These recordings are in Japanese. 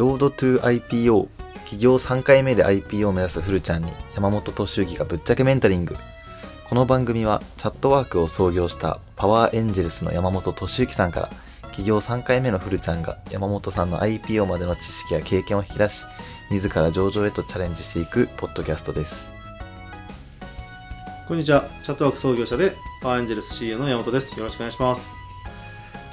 ロードトゥ IPO 起業3回目で IPO を目指すフルちゃんに山本敏之がぶっちゃけメンタリングこの番組はチャットワークを創業したパワーエンジェルスの山本敏之さんから起業3回目のフルちゃんが山本さんの IPO までの知識や経験を引き出し自ら上場へとチャレンジしていくポッドキャストですこんにちは。チャットワーク創業者でパワーエンジェルス CEO の山本です。よろしくお願いします。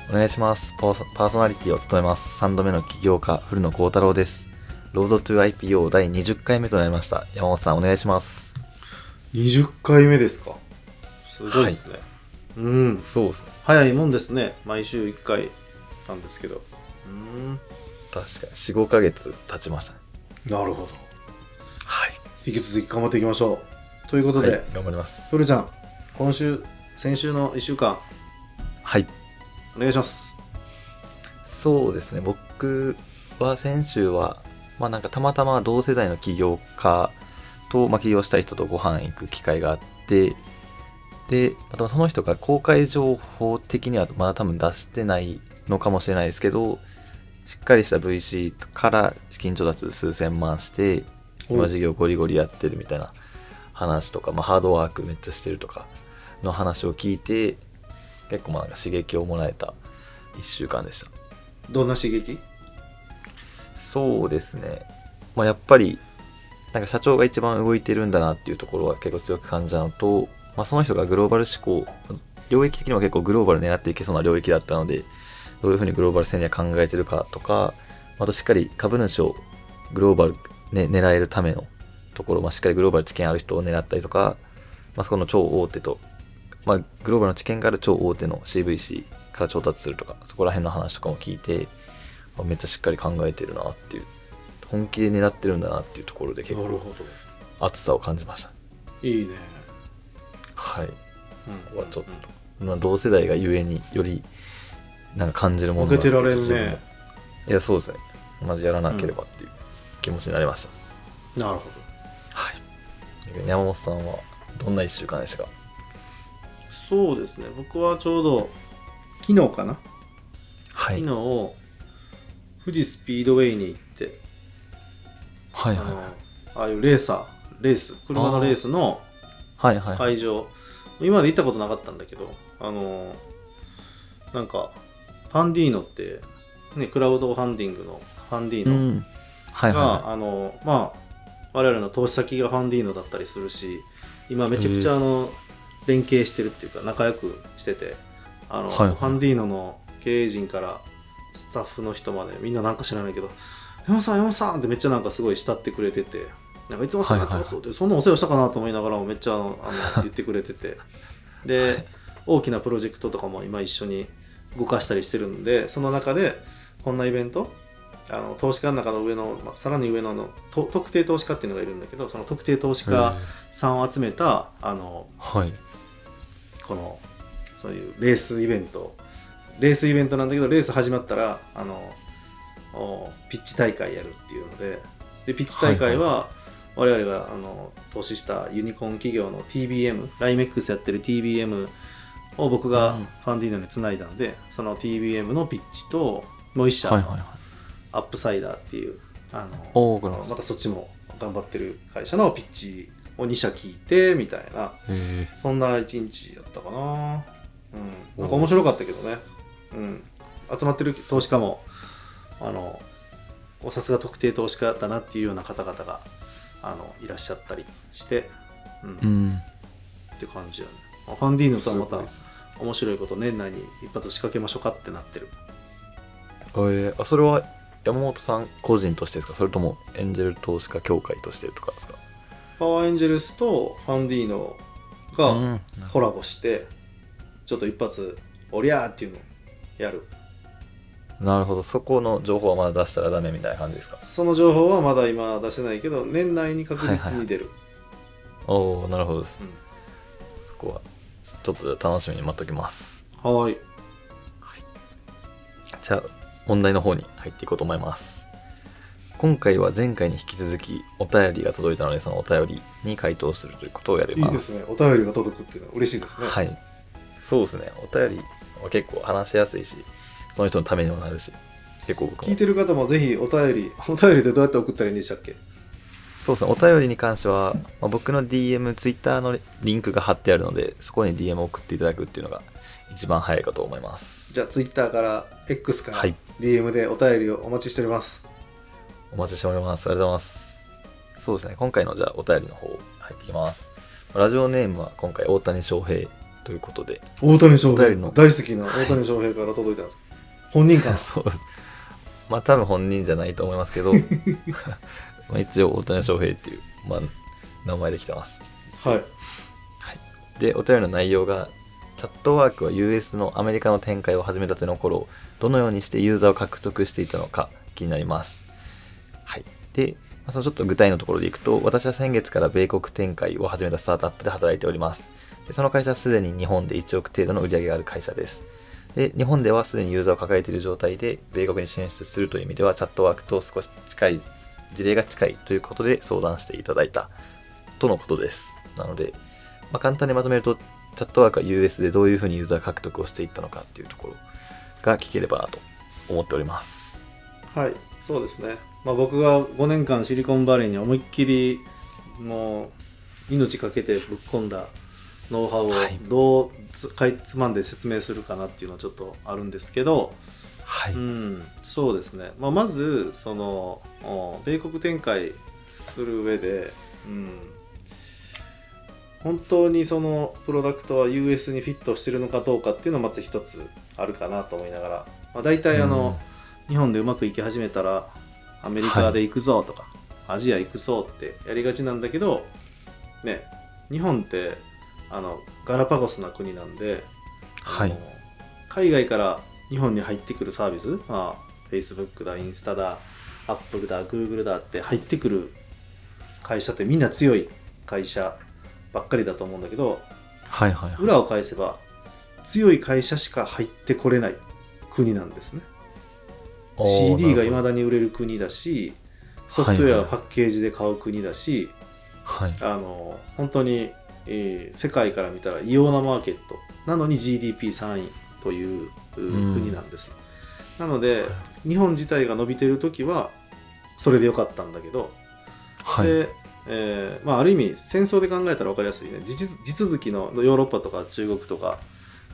お願いしますパーソナリティを務めます3度目の起業家古野幸太郎ですロードトゥ IPO 第20回目となりました山本さんお願いします20回目ですか？すごいですね。うん。そうですね早いもんですね。毎週1回なんですけど。うん。確かに45ヶ月経ちましたねなるほど。はい引き続き頑張っていきましょう。ということで、はい、頑張りますフルちゃん、今週、先週の1週間、はいお願いします。そうですね僕は先週はまあなんかたまたま同世代の起業家と、まあ、起業したい人とご飯行く機会があってでまたその人が公開情報的にはまだ多分出してないのかもしれないですけどしっかりした VC から資金調達数千万して今事業ゴリゴリやってるみたいな話とか、まあ、ハードワークめっちゃしてるとかの話を聞いて結構まあ刺激をもらえた1週間でした。どんな刺激？そうですね、まあ、やっぱりなんか社長が一番動いてるんだなっていうところは結構強く感じたのと、まあ、その人がグローバル思考領域的には結構グローバル狙っていけそうな領域だったのでどういうふうにグローバル戦略考えてるかとかあとしっかり株主をグローバル、ね、狙えるためのところ、まあ、しっかりグローバル知見ある人を狙ったりとか、まあ、そこの超大手と、まあ、グローバルの知見がある超大手の CVC から調達するとかそこら辺の話とかも聞いてあめっちゃしっかり考えてるなっていう本気で狙ってるんだなっていうところで結構。熱さを感じました。いいね。はい。うん、ここはちょっと、まあ、同世代がゆえによりなんか感じるもの負けてられん自分もね。いやそうですね。同じやらなければっていう気持ちになりました、なるほど。はい。山本さんはどんな1週間でしたか？そうですね。僕はちょうど、昨日かな？はい。昨日、富士スピードウェイに行って、はいはい。あのああいうレーサーレース車のレースのはいはいはい。会場。今まで行ったことなかったんだけどあのなんかファンディーノって、ね、クラウドファンディングのファンディーうノん。はいが、はあのまあ我々の投資先がファンディーノだったりするし今めちゃくちゃあの、連携してるっていうか仲良くしててあの、はいはい。ファンディーノの経営陣からスタッフの人までみんななんか知らないけど「山本さん山本さん」ってめっちゃなんかすごい慕ってくれてて「なんかいつもお世話になってます」って、そんなお世話したかなと思いながらもめっちゃあの言ってくれてて。で、大きなプロジェクトとかも今一緒に動かしたりしてるんでその中でこんなイベントあの投資家の中の上の、まあ、さらに上のあのと特定投資家っていうのがいるんだけどその特定投資い家さんを集めたあのはいこのそういうレースイベント。レースイベントなんだけどレース始まったらあのおピッチ大会やるっていうので。でピッチ大会は我々があの投資したユニコーン企業の TBM LIMEX やってる TBM を僕がうん。 FUNDINNO につないだんで、その TBM のピッチともう一社、 UPSIDER っていうあのまたそっちも頑張ってる会社のピッチを2社聞いてみたいな。へそんな一日やったかな。うん。なんか面白かったけどね。うん。集まってる投資家もあのおさすが特定投資家だなっていうような方々があのいらっしゃったりして。うん、えうん。って感じやね。ファンディーノとはまた面白いこと年内に一発仕掛けましょうかってなってる。えー、あそれは山本さん個人としてですか？それともエンジェル投資家協会としてとかですか？パワーエンジェルスとファンディーノうがんコラボしてちょっと一発おりゃーっていうのをやる。なるほど。そこの情報はまだ出したらダメみたいな感じですか？その情報はまだ今出せないけど年内に確実に出る、おおなるほどです。うん。そこはちょっと楽しみに待っときます。はーい。じゃあ問題の方に入っていこうと思います今回は前回に引き続きお便りが届いたのでそのお便りに回答するということをやります。いいですね。お便りが届くっていうのは嬉しいですね。はい。そうですね。お便りは結構話しやすいしその人のためにもなるし結構僕も。聞いてる方もぜひお便り お便りでどうやって送ったらいいんでしたっけ？そうですね。お便りに関しては、まあ、僕の DM、Twitter のリンクが貼ってあるので、そこに DM を送っていただくっていうのが一番早いかと思います。じゃあ Twitter から X からはい。DM でお便りをお待ちしておりますお待ちしております。ありがとうございます。そうですね、今回のじゃあお便りの方入ってきます。ラジオネームは今回大谷翔平ということで、大谷翔平の大好きな大谷翔平から届いたんです、本人かなそうです。まあ多分本人じゃないと思いますけど、まあ一応大谷翔平っていう、まあ、名前で来てます。はいで、お便りの内容が、チャットワークは US のアメリカの展開を始めたての頃、どのようにしてユーザーを獲得していたのか気になります。はい。で、まそのちょっと具体のところでいくと、私は先月から米国展開を始めたスタートアップで働いております。でその会社はすでに日本で1億程度の売り上げがある会社です。で、日本ではすでにユーザーを抱えている状態で、米国に進出するという意味では、チャットワークと少し近い、事例が近いということで相談していただいたとのことです。なので、まあ、簡単にまとめると、チャットワークは US でどういうふうにユーザー獲得をしていったのかっていうところが聞ければなと思っております。はいそうですね、まあ、僕が5年間シリコンバレーに思いっきりもう命かけてぶっ込んだノウハウをはい。どうつかいつまんで説明するかなっていうのはちょっとあるんですけど、はい。うん、そうですね、まあ、まずそのお米国展開する上で、うん、本当にそのプロダクトは US にフィットしてるのかどうかっていうのはまず一つあるかなと思いながら、まあ、大体あの、日本でうまくいき始めたらアメリカで行くぞとか、アジア行くぞってやりがちなんだけどね日本ってあのガラパゴスな国なんで、はい海外から日本に入ってくるサービス、まあ、Facebook だインスタだ Apple だ Google だって入ってくる会社ってみんな強い会社ばっかりだと思うんだけどはいはいはい。裏を返せば強い会社しか入ってこれない国なんですね。CD がなるほど。未だに売れる国だしソフトウェアはいはいはパッケージで買う国だし、はい。あの本当に、えー世界から見たら異様なマーケット。なのに GDP3 位というううん国なんです、なので日本自体が伸びてる時はそれでよかったんだけど、はい。でえーまあ、ある意味戦争で考えたら分かりやすいね。地続きのヨーロッパとか中国とか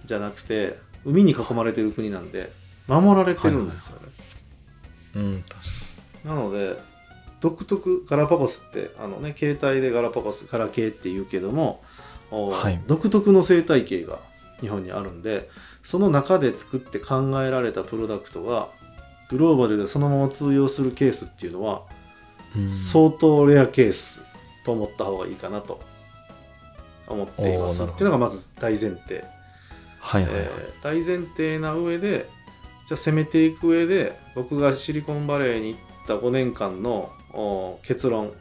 じゃなくて海に囲まれてる国なんで守られてるんですよね、うん、確かなので独特ガラパゴスってあのね携帯でガラパゴスガラケーって言うけども、おはい独特の生態系が日本にあるんでその中で作って考えられたプロダクトがグローバルでそのまま通用するケースっていうのはに。うん相当レアケースと思った方がいいかなと思っていますっていうのがまず大前提、はいはいはい。えー大前提な上でじゃあ攻めていく上で僕がシリコンバレーに行った5年間のお結論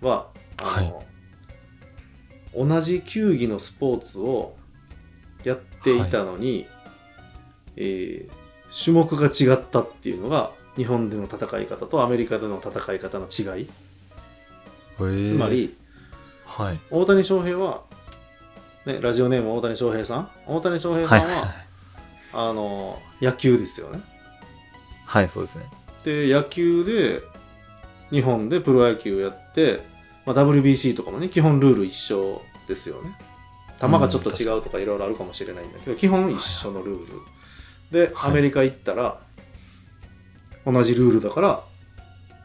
はあの、同じ球技のスポーツをやっていたのに、えー種目が違ったっていうのが日本での戦い方とアメリカでの戦い方の違い、へー。つま、りはい。大谷翔平は、ね、ラジオネーム大谷翔平さん。大谷翔平さんは、はいはいはい。あの野球ですよね。はい、そうですね。で野球で日本でプロ野球やって、まあ、WBC とかもね基本ルール一緒ですよね。球がちょっと違うとかいろいろあるかもしれないんだけど、基本一緒のルール、で、はい。アメリカ行ったら同じルールだから、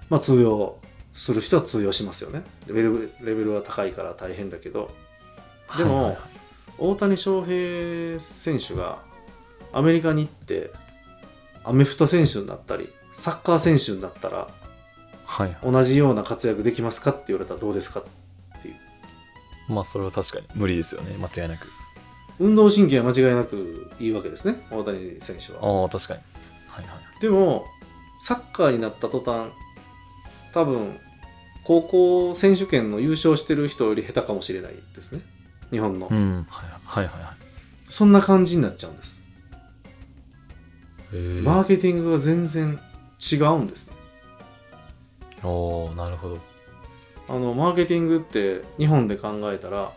まあ、通用する人は通用しますよね。レベルレベルは高いから大変だけど。でも、はいはいはい。大谷翔平選手がアメリカに行ってアメフト選手になったりサッカー選手になったらはい。同じような活躍できますかって言われたらどうですかっていうまあ、それは確かに無理ですよね、間違いなく。運動神経は間違いなくいいわけですね大谷選手はああ、確かに。はいはい。でもサッカーになった途端多分高校選手権の優勝してる人より下手かもしれないですね日本の、うん、はいはいはいはい。そんな感じになっちゃうんですマーケティングが全然違うんですね。おーなるほど。あのマーケティングって日本で考えたら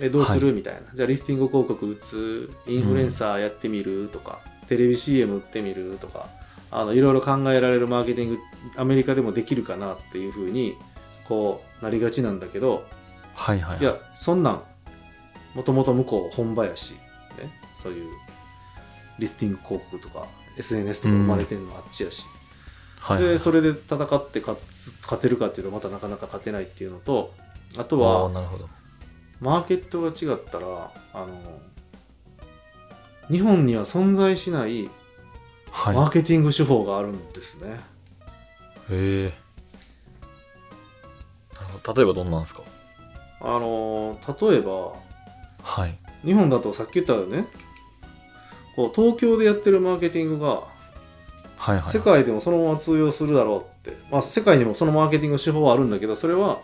えどうする、はい。みたいな。じゃあリスティング広告打つインフルエンサーやってみるとか、テレビ CM 打ってみるとかあのいろいろ考えられるマーケティングアメリカでもできるかなっていうふうにこうなりがちなんだけどはいはいい。やそんなんもともと向こう本場やし、ね、そういうリスティング広告とか SNS とか生まれてるのあっちやし、はいはいでそれで戦って勝つ勝てるかっていうとまたなかなか勝てないっていうのとあとはマーケットが違ったらあの日本には存在しないはい。マーケティング手法があるんですね、へえなるほど。例えばどんなんですか？あの例えばはい。日本だとさっき言ったよねこう東京でやってるマーケティングがはいはい。世界でもそのまま通用するだろうって、まあ、世界にもそのマーケティング手法はあるんだけどそれは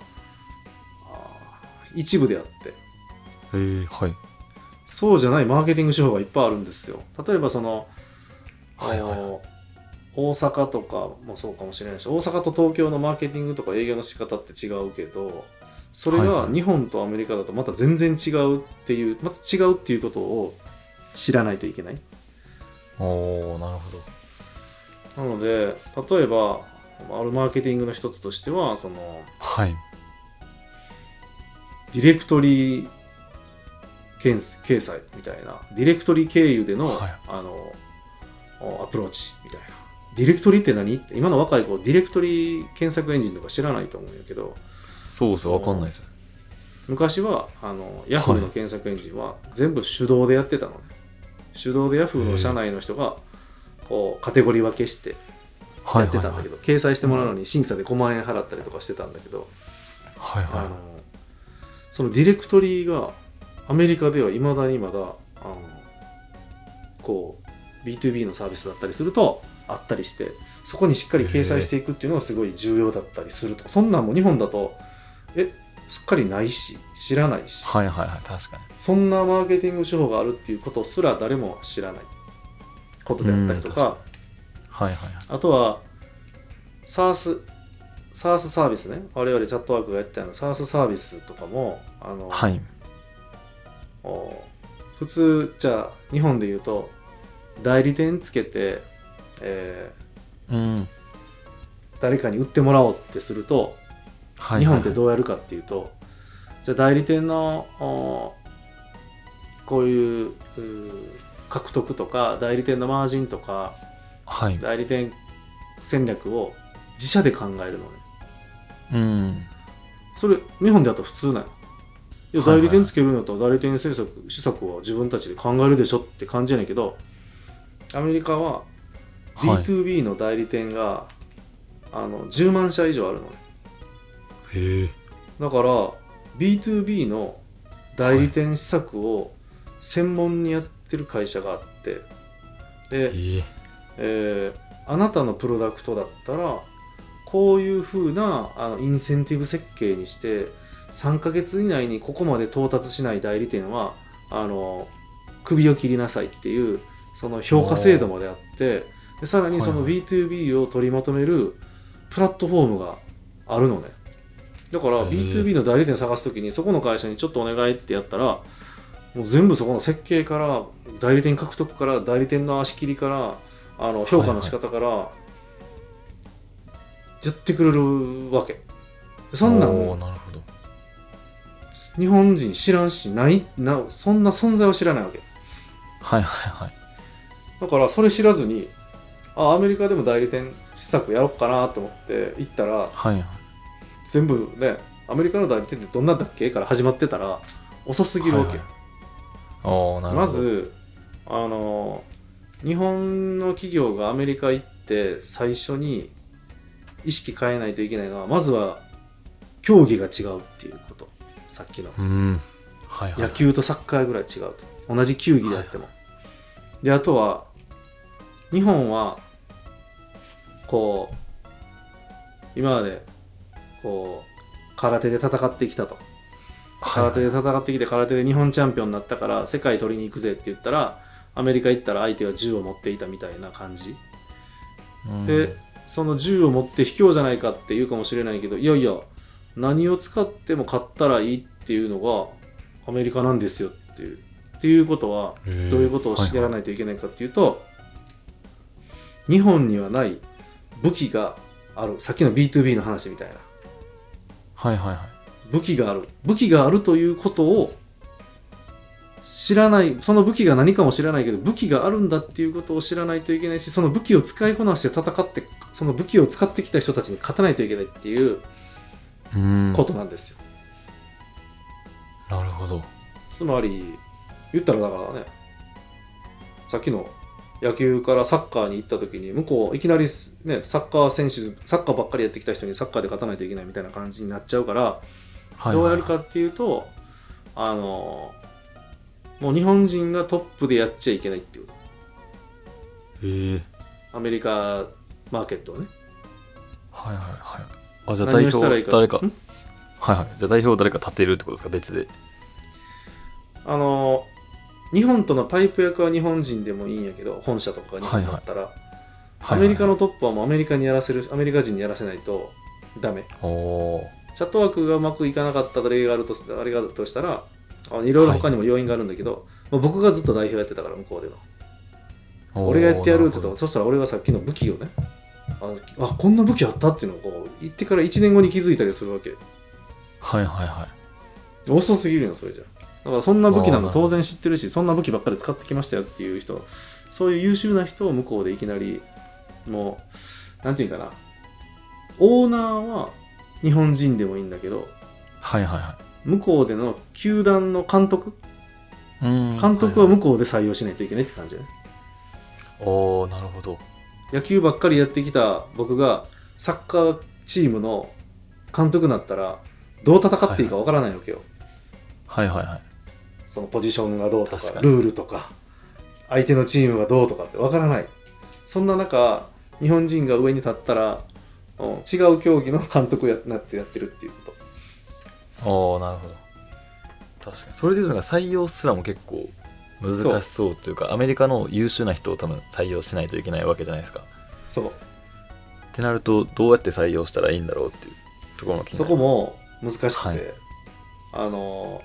一部であって。へえはい。そうじゃないマーケティング手法がいっぱいあるんですよ。例えばその、はいはい。あの大阪とかもそうかもしれないし大阪と東京のマーケティングとか営業の仕方って違うけどそれが日本とアメリカだとまた全然違うっていうまた違うっていうことを知らないといけない。おおなるほど。なので例えばあるマーケティングの一つとしてはそのはい。ディレクトリ掲掲載みたいなディレクトリ経由での,、はい。あのアプローチみたいな。ディレクトリって何？って今の若い子ディレクトリ検索エンジンとか知らないと思うんやけど。そうそうわかんないです。昔はあの Yahoo の検索エンジンは全部手動でやってたの。ね、手動で Yahoo の社内の人がこうカテゴリー分けしてやってたんだけど、掲載してもらうのに審査で5万円払ったりとかしてたんだけど、はいはい。はいあのそのディレクトリがアメリカではいまだにまだあのこう B2B のサービスだったりするとあったりしてそこにしっかり掲載していくっていうのがすごい重要だったりすると。そんなんも日本だとえすっかりないし知らないし。はいはいはい確かに。そんなマーケティング手法があるっていうことすら誰も知らない。ことであったりとうんかはいはいはいあとは SARS SARS サービスね。我々チャットワークがやったような SARS サービスとかもあの、はい。お普通じゃあ日本で言うと代理店つけて、えうん。ー誰かに売ってもらおうってすると、はい日本ってうどうやるかっていうとじゃあ代理店のおこういう獲得とか代理店のマージンとかはい。代理店戦略を自社で考えるのね。うん。それ日本でだと普通なのいやはいはい。代理店つけるんだったら代理店政策施策は自分たちで考えるでしょって感じやねんけどアメリカははい B2B の代理店が、あの10万社以上あるのねだから B2B の代理店施策を専門にやってる会社があってで、えええーあなたのプロダクトだったらこういう風なあのインセンティブ設計にして3ヶ月以内にここまで到達しない代理店はあの首を切りなさいっていうその評価制度まであってでさらにそのはい B2B を取りまとめるプラットフォームがあるのねだからへー B2B の代理店探す時にそこの会社にちょっとお願いってやったらもう全部そこの設計から代理店獲得から代理店の足切りからあの評価の仕方からやってくれるわけ。でそんなん日本人知らんしないなそんな存在を知らないわけ。はいはいはい。だからそれ知らずにあアメリカでも代理店施策やろうかなと思って行ったらはいはい全部ねアメリカの代理店ってどんなんだっけから始まってたら遅すぎるわけ、はいはい。まずあの日本の企業がアメリカ行って最初に意識変えないといけないのはまずは競技が違うっていうこと。さっきの。うん。はいはい。野球とサッカーぐらい違うと。同じ球技であっても、であとは日本はこう今までこう空手で戦ってきたと。空手で戦ってきて空手で日本チャンピオンになったから世界取りに行くぜって言ったらアメリカ行ったら相手は銃を持っていたみたいな感じ。うん。でその銃を持って卑怯じゃないかって言うかもしれないけどいやいや何を使っても勝ったらいいっていうのがアメリカなんですよっていうっていうことはどういうことをはいはいやらないといけないかっていうと日本にはない武器がある。さっきの B2B の話みたいなはいはいはい。武器がある。武器があるということを知らない。その武器が何かも知らないけど武器があるんだっていうことを知らないといけないしその武器を使いこなして戦ってその武器を使ってきた人たちに勝たないといけないっていううん。ことなんですよ、なるほど。つまり言ったらだからねさっきの野球からサッカーに行った時に向こういきなりねサッカー選手サッカーばっかりやってきた人にサッカーで勝たないといけないみたいな感じになっちゃうからはいどうやるかっていうと、あのもう日本人がトップでやっちゃいけないっていう。へえ。アメリカマーケットをね。はいはいはい。あじゃあ代表誰か。ん？はいはい。じゃあ代表誰か立てるってことですか？別で。あの日本とのパイプ役は日本人でもいいんやけど本社とかが日本だったら、アメリカのトップはもうアメリカにやらせるアメリカ人にやらせないとダメ。チャットワークがうまくいかなかった例があるとあれがあるとしたらあいろいろ他にも要因があるんだけど、まあ僕がずっと代表やってたから向こうでのー俺がやってやるって言ったならそしたら俺がさっきの武器をね。ああこんな武器あったっていうのをこう言ってから1年後に気づいたりするわけ。はいはいはい。遅すぎるよそれじゃだからそんな武器なんあーか当然知ってるしそんな武器ばっかり使ってきましたよっていう人そういう優秀な人を向こうでいきなりもうなんていうかな。オーナーは日本人でもいいんだけどはいはいは向こうでの球団の監督？監督は向こうで採用しないといけないって感じだね、おおなるほど。野球ばっかりやってきた僕がサッカーチームの監督になったらどう戦っていいかわからないわけよ、はいはいはいそのポジションがどうとかルールとか相手のチームがどうとかってわからない。そんな中日本人が上に立ったらうん違う競技の監督やなってやってるっていうこと。おおなるほど。確かに。それでいうのが採用すらも結構難しそうというかアメリカの優秀な人を多分採用しないといけないわけじゃないですか。そう。ってなるとどうやって採用したらいいんだろうっていうところの気にそなる。こも難しくて、はい。あの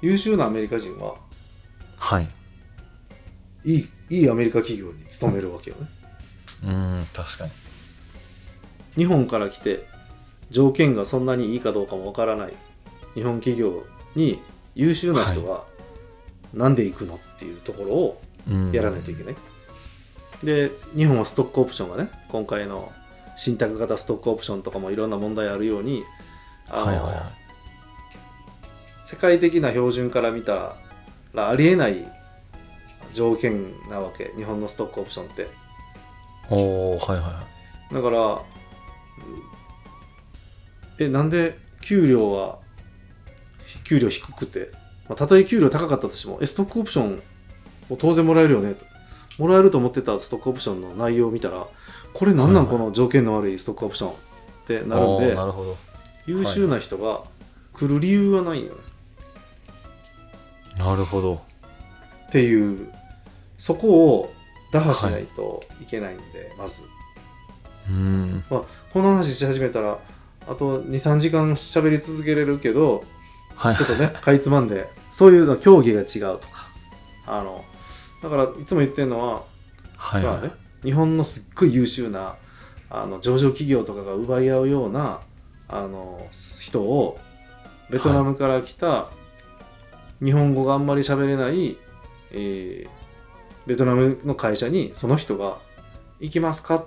優秀なアメリカ人ははい。いいいいアメリカ企業に勤めるわけよね。うーん確かに。日本から来て条件がそんなにいいかどうかもわからない日本企業に優秀な人はなんで行くのっていうところをうん。やらないといけない、で日本はストックオプションがね今回の信託型ストックオプションとかもいろんな問題あるようにあの、はいはいはい世界的な標準から見たらありえない条件なわけ。日本のストックオプションって。おおはいはいはだからえなんで給料は給料低くて、まあ、たとえ給料高かったとしてもえストックオプションを当然もらえるよね？ともらえると思ってたストックオプションの内容を見たらこれなんなんこの条件の悪いストックオプションっていなるんでおーなるほど。優秀な人が来る理由はないよねなるほど。っていうそこを打破しないといけないんで、まず。うーん。まあ、この話し始めたらあと23時間喋り続けれるけどはい。ちょっとねかいつまんでそういうの競技が違うとか。あのだからいつも言ってるのは、はいはい。まあね、日本のすっごい優秀なあの上場企業とかが奪い合うようなあの人をベトナムから来た、日本語があんまり喋れない、えーベトナムの会社にその人が行きますか？っ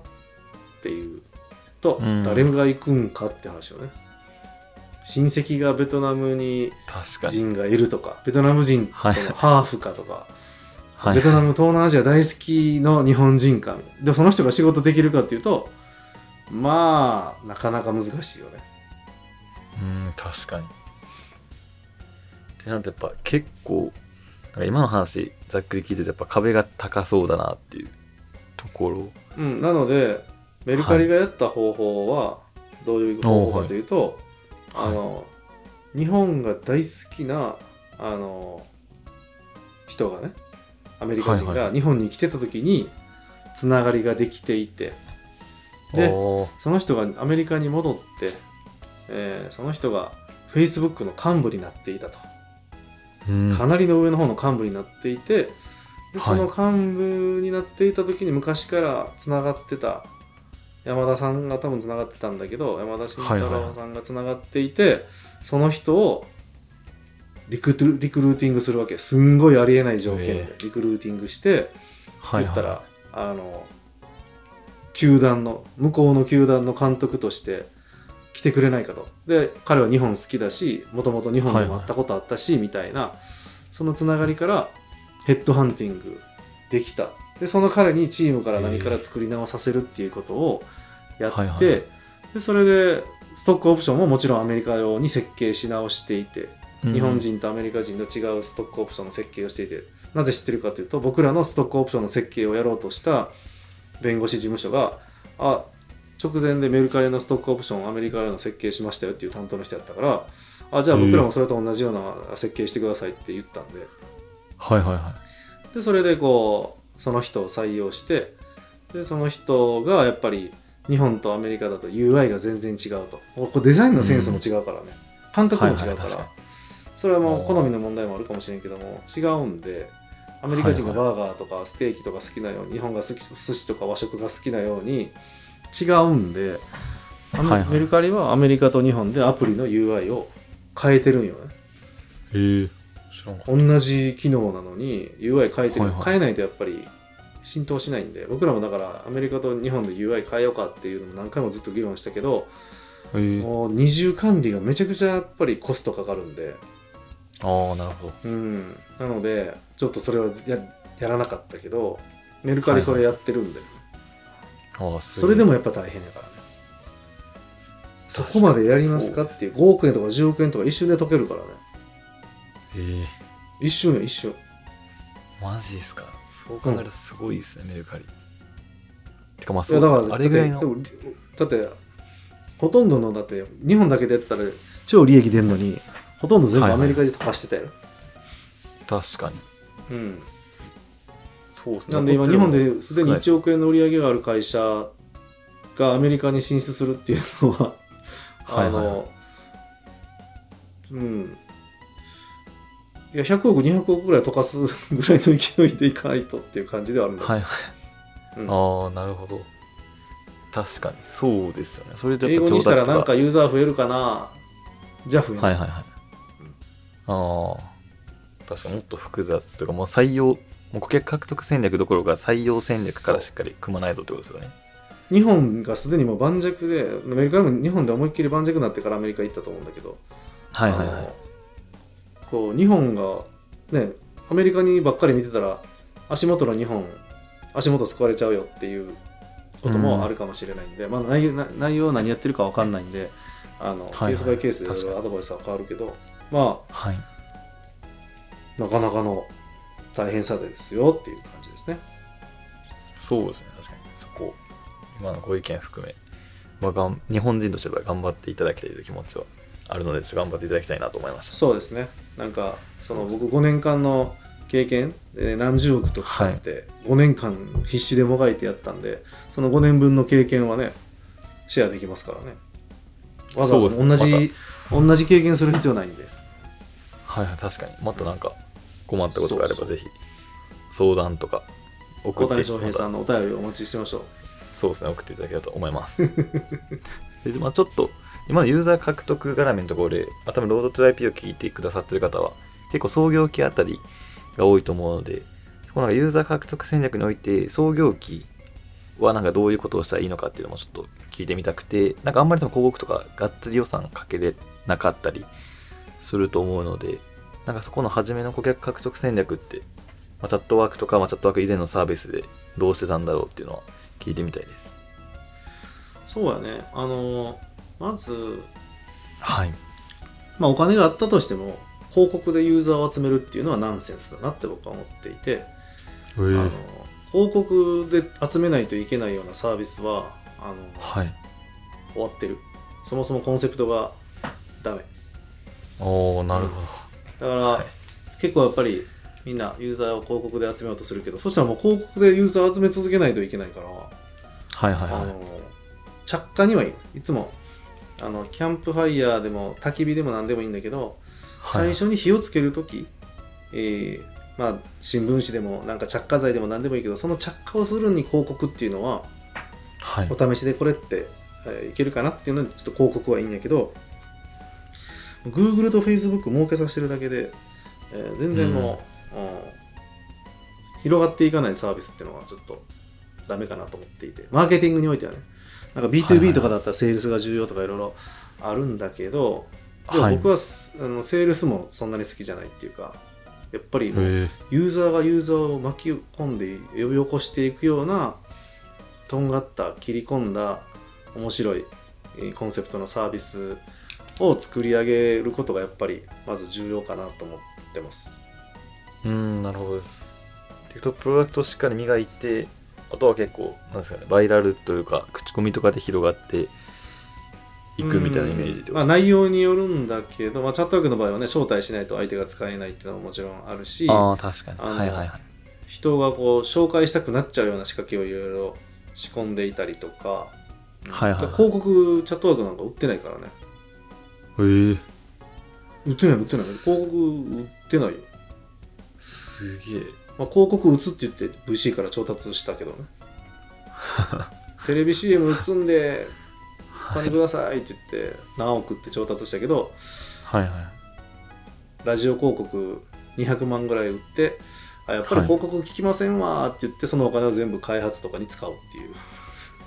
ていうと、うん。誰が行くんかって話をね。親戚がベトナムに人がいるとかベトナム人とのはい。ハーフかとか、はい。ベトナム東南アジア大好きの日本人かでもその人が仕事できるかっていうとまあなかなか難しいよね。うん確かにってなるとやっぱ結構なんか今の話ざっくり聞いててやっぱ壁が高そうだなっていうところ。うん、なのでメルカリがやった方法はどういう方法かというと、はいあの日本が大好きなあの人がねアメリカ人はいはい。が日本に来てた時につながりができていてでおー。その人がアメリカに戻って、えーその人が Facebook の幹部になっていたと。うんかなりの上の方の幹部になっていてでその幹部になっていた時に昔からつながってた山田さんが多分つながってたんだけど山田慎太郎さんがつながっていて、その人をリクルリクルーティングするわけ。すんごいありえない条件でリクルーティングして、はい言ったら、はあの球団の向こうの球団の監督として来てくれないかと。で彼は日本好きだしもともと日本でも会ったことあったし、みたいなそのつながりからヘッドハンティングできた。でその彼にチームから何から作り直させるっていうことをやって、はいはい。でそれでストックオプションももちろんアメリカ用に設計し直していてい日本人とアメリカ人の違うストックオプションの設計をしていてなぜ知ってるかというと僕らのストックオプションの設計をやろうとした弁護士事務所があ直前でメルカリのストックオプションアメリカ用の設計しましたよっていう担当の人やったからあじゃあ僕らもそれと同じような設計してくださいって言ったんで。はいはいはでそれでこうその人を採用してでその人がやっぱり日本とアメリカだと UI が全然違うと。これデザインのセンスも違うからね、感覚も違うから、はいはいそれはもう好みの問題もあるかもしれんけども違うんでアメリカ人がバーガーとかステーキとか好きなように、日本が好き寿司とか和食が好きなように違うんで、はいはい。メルカリはアメリカと日本でアプリの UI を変えてるんよね。いへえ知らんかっ同じ機能なのに UI 変えてる、はいはい。変えないとやっぱり浸透しないんで僕らもだからアメリカと日本で UI 変えようかっていうのも何回もずっと議論したけどえ。もう二重管理がめちゃくちゃやっぱりコストかかるんで。ああなるほど。うん。なのでちょっとそれはややらなかったけどメルカリそれやってるんで、ああすそれでもやっぱ大変やからね。そこまでやりますかっていう5億円とか10億円とか一瞬で解けるからね。へえ一瞬よ一瞬。マジですか？そう考えるとすごいですね、メルカリ。てかまあいそうだからあれぐらいのだってでもだってほとんどのだって日本だけでやってたら超利益出るのにほとんど全部はいはい。アメリカで溶かしてたよ、確かに。うんそうですねなんで今日本ですでに少ない1億円の売り上げがある会社がアメリカに進出するっていうのはあの、はいはい。はいうん。いや100億200億ぐらい溶かすぐらいの勢いでいかないとっていう感じではあるんだはいはい。うん。ああなるほど。確かにそうですよね。それで英語にしたらなんがかユーザー増えるかな。じゃあ増えない、はいはいはい。ああ確かにもっと複雑というかもう採用もう顧客獲得戦略どころか採用戦略からしっかり組まないとってことですよね。日本がすでにもう盤石でアメリカでも日本で思いっきり盤石になってからアメリカ行ったと思うんだけど。はいはいはい。こう日本がねアメリカにばっかり見てたら足元の日本足元救われちゃうよっていうこともあるかもしれないんで、まあ、内容な内容は何やってるか分かんないんであの、はいはい。ケースバイケースでアドバイスは変わるけどまはい。あなかなかの大変さですよっていう感じですね。そうですね確かに。そこ今のご意見含め、まあ、がん日本人としては頑張っていただきたいという気持ちはあるので頑張っていただきたいなと思いました。そうですね。なんかその僕5年間の経験で何十億と使って5年間必死でもがいてやったんでその5年分の経験はねシェアできますからね。わざわざ同そうですね。じ、同じ経験する必要ないんで。はいはい確かに。またなんか困ったことがあればぜひ相談とか送って大谷翔平さまんのお便りをお待ちしてましょう。たそうですね送っていただければと思います。でまあ、ちょっと今のユーザー獲得絡みのところで、まあ、多分ロードトゥ IP を聞いてくださってる方は結構創業期あたりが多いと思うのでそこなんかユーザー獲得戦略において創業期はなんかどういうことをしたらいいのかっていうのもちょっと聞いてみたくてなんかあんまりでも広告とかがっつり予算かけれなかったりすると思うのでなんかそこの初めの顧客獲得戦略って、まあ、チャットワークとか、まあ、チャットワーク以前のサービスでどうしてたんだろうっていうのは聞いてみたいです。そうやね。あのまず、はい。まあ、お金があったとしても広告でユーザーを集めるっていうのはナンセンスだなって僕は思っていてあの広告で集めないといけないようなサービスはあのはい。終わってる。そもそもコンセプトがダメ。おおなるほど、だから、はい。結構やっぱりみんなユーザーを広告で集めようとするけどそしたらもう広告でユーザー集め続けないといけないから、はいはいはい。あの着火にはいい。いつもあのキャンプファイヤーでも焚き火でも何でもいいんだけど、はい。最初に火をつけるとき、えーまあ新聞紙でもなんか着火剤でも何でもいいけどその着火をするに広告っていうのははい。お試しでこれって、えーいけるかなっていうのにちょっと広告はいいんやけど Google と Facebook 儲けさせてるだけで、えー全然もう、うん。広がっていかないサービスっていうのはちょっとダメかなと思っていて。マーケティングにおいてはね。なんかはいはい B2B とかだったらセールスが重要とかいろいろあるんだけど、でもはい僕はすあのセールスもそんなに好きじゃないっていうかやっぱりもうへえユーザーがユーザーを巻き込んで呼び起こしていくようなとんがった切り込んだ面白いえーコンセプトのサービスを作り上げることがやっぱりまず重要かなと思ってます。うんなるほどです。結局プロダクトをしっかり磨いてあとは結構なんですかねバイラルというか口コミとかで広がっていくみたいなイメージでまあ、内容によるんだけど、まあ、チャットワークの場合はね招待しないと相手が使えないっていうのはもちろんあるしああ確かに。はいはいはい。人がこう紹介したくなっちゃうような仕掛けをいろいろ仕込んでいたりとか、はいはいだから広告チャットワークなんか売ってないからねへえ。売ってない売ってない。広告売ってないよ、すげえ。まあ、広告打つって言って VC から調達したけどね。テレビ CM 打つんでお金くださいって言って何億って調達したけどはいはい。ラジオ広告200万ぐらい売ってあやっぱり広告聞きませんわって言ってそのお金を全部開発とかに使うっていう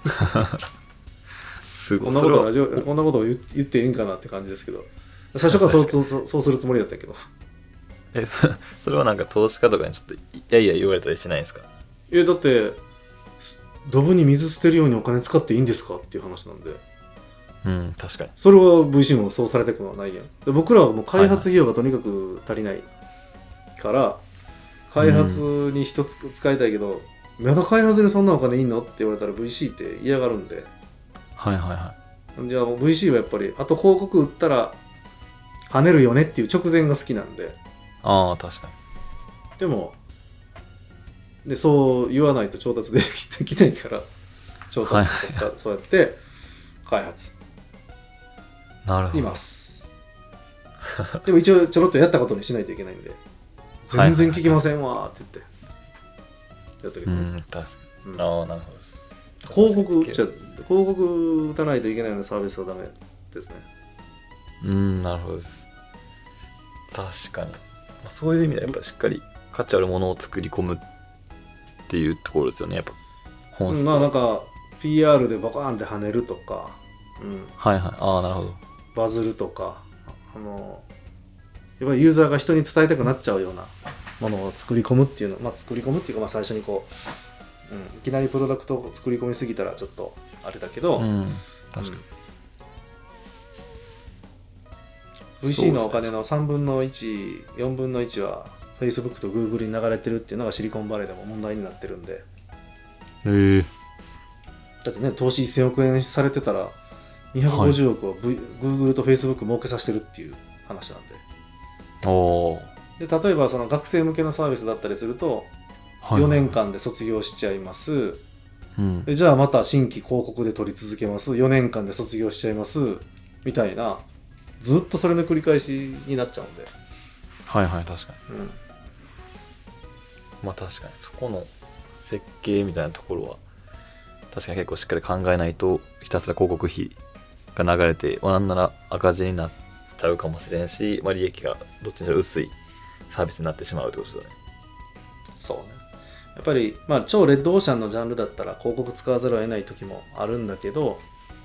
すごこんなことラジオこんなことを言言っていいんかなって感じですけど。最初からそうそうそうするつもりだったけど。えそそれはなんか投資家とかにちょっといやいや言われたりしないんですか？いやだってドブに水捨てるようにお金使っていいんですかっていう話なんで。うん確かに。それは VC もそうされてくのはないやん。で僕らはもう開発費用がとにかく足りないから、開発に人つ使いたいけど、まだ開発にそんなお金いいの？って言われたら VC って嫌がるんではいはいはい。じゃあもう VC はやっぱりあと広告売ったら跳ねるよねっていう直前が好きなんで。ああ確かに。でもでそう言わないと調達でき ないから調達そっかそうやって開発。なるほど。います。でも一応ちょろっとやったことにしないといけないんで全然聞きませんわーって言って。やってるけうど、ん確かうん。にああなるほどです広告打っちゃ確か広告打たないといけないようなサービスはダメですね。にうんなるほどです。確かに、まあ、そういう意味ではやっぱしっかり価値あるものを作り込むっていうところですよね。やっぱ本質まあなんか PR でバカーンって跳ねるとか、うん、はいはい。ああなるほど。バズるとかあのやっぱりユーザーが人に伝えたくなっちゃうようなものを作り込むっていうのまあ作り込むっていうかまあ最初にこう、うん、いきなりプロダクトを作り込みすぎたらちょっとあれだけど、うん確かに、VC のお金の3分の14分の1は Facebook と Google に流れてるっていうのがシリコンバレーでも問題になってるんで。へえだってね投資1000億円されてたら250億を、v Google と Facebook 儲けさせてるっていう話なんで。おー。で例えばその学生向けのサービスだったりするとはい4年間で卒業しちゃいます、うん。でじゃあまた新規広告で取り続けます。4年間で卒業しちゃいます。みたいな。ずっとそれの繰り返しになっちゃうんで、はいはい確かに。うん、まあ確かに。そこの設計みたいなところは確かに結構しっかり考えないとひたすら広告費が流れて、まあ、なんなら赤字になっちゃうかもしれんし、まあ、利益がどっちにしろ薄いサービスになってしまうってことですよね。そうねやっぱり、まあ、超レッドオーシャンのジャンルだったら広告使わざるを得ない時もあるんだけど、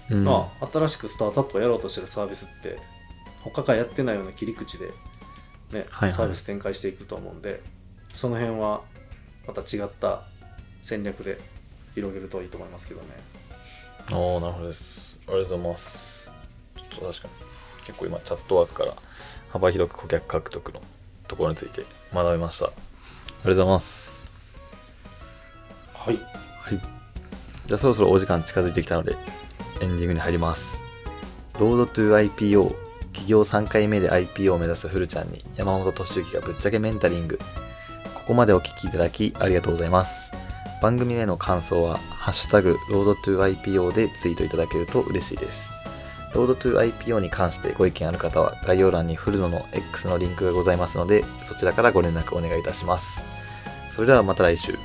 うん。まあ、新しくスタートアップをやろうとしてるサービスって他がやってないような切り口で、ねはいはい。サービス展開していくと思うんでその辺はまた違った戦略で広げるといいと思いますけどね。ああなるほどです。ありがとうございます。ちょっと確かに結構今チャットワークから幅広く顧客獲得のところについて学びました。ありがとうございますはいはい。じゃあそろそろお時間近づいてきたので、エンディングに入ります。ロードトゥ IPO、企業3回目で IPO を目指すフルちゃんに山本俊之がぶっちゃけメンタリング。ここまでお聞きいただきありがとうございます。番組への感想は、ハッシュタグ、ロードトゥ IPO でツイートいただけると嬉しいです。ロードトゥ IPO に関してご意見ある方は概要欄にフルノの X のリンクがございますのでそちらからご連絡お願いいたしますそれではまた来週